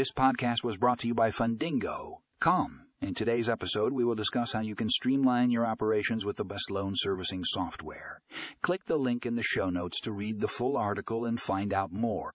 This podcast was brought to you by Fundingo.com. In today's episode, we will discuss how you can streamline your operations with the best loan servicing software. Click the link in the show notes to read the full article and find out more.